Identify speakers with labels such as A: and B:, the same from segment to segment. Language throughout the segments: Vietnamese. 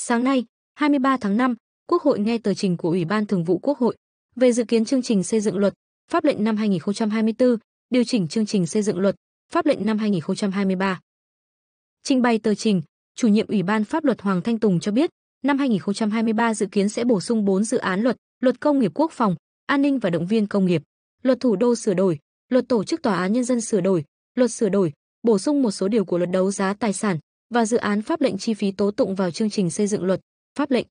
A: Sáng nay, 23 tháng 5, Quốc hội nghe tờ trình của Ủy ban Thường vụ Quốc hội về dự kiến chương trình xây dựng luật, pháp lệnh năm 2024, điều chỉnh chương trình xây dựng luật, pháp lệnh năm 2023. Trình bày tờ trình, chủ nhiệm Ủy ban Pháp luật Hoàng Thanh Tùng cho biết, năm 2023 dự kiến sẽ bổ sung 4 dự án luật, luật công nghiệp quốc phòng, an ninh và động viên công nghiệp, luật thủ đô sửa đổi, luật tổ chức tòa án nhân dân sửa đổi, luật sửa đổi, bổ sung một số điều của luật đấu giá tài sản và dự án pháp lệnh chi phí tố tụng vào chương trình xây dựng luật, pháp lệnh.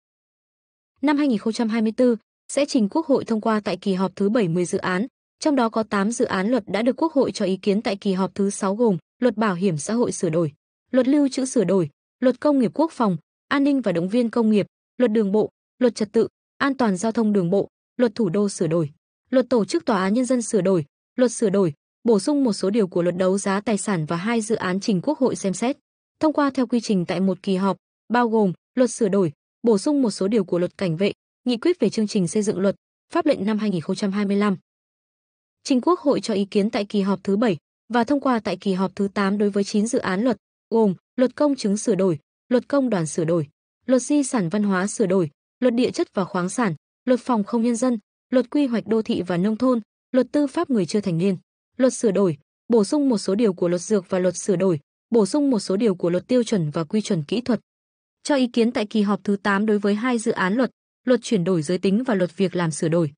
A: Năm 2024 sẽ trình Quốc hội thông qua tại kỳ họp thứ 70 dự án, trong đó có 8 dự án luật đã được Quốc hội cho ý kiến tại kỳ họp thứ 6 gồm Luật Bảo hiểm xã hội sửa đổi, Luật lưu trữ sửa đổi, Luật công nghiệp quốc phòng, an ninh và động viên công nghiệp, Luật đường bộ, Luật trật tự, an toàn giao thông đường bộ, Luật thủ đô sửa đổi, Luật tổ chức tòa án nhân dân sửa đổi, Luật sửa đổi, bổ sung một số điều của Luật đấu giá tài sản và hai dự án trình Quốc hội xem xét, thông qua theo quy trình tại một kỳ họp, bao gồm Luật sửa đổi, bổ sung một số điều của Luật cảnh vệ, nghị quyết về chương trình xây dựng luật, pháp lệnh năm 2025. Trình Quốc hội cho ý kiến tại kỳ họp thứ 7 và thông qua tại kỳ họp thứ 8 đối với 9 dự án luật, gồm Luật công chứng sửa đổi, Luật công đoàn sửa đổi, Luật di sản văn hóa sửa đổi, Luật địa chất và khoáng sản, Luật phòng không nhân dân, Luật quy hoạch đô thị và nông thôn, Luật tư pháp người chưa thành niên, Luật sửa đổi, bổ sung một số điều của Luật dược và Luật sửa đổi, bổ sung một số điều của Luật tiêu chuẩn và quy chuẩn kỹ thuật. Cho ý kiến tại kỳ họp thứ 8 đối với hai dự án luật, Luật chuyển đổi giới tính và Luật việc làm sửa đổi.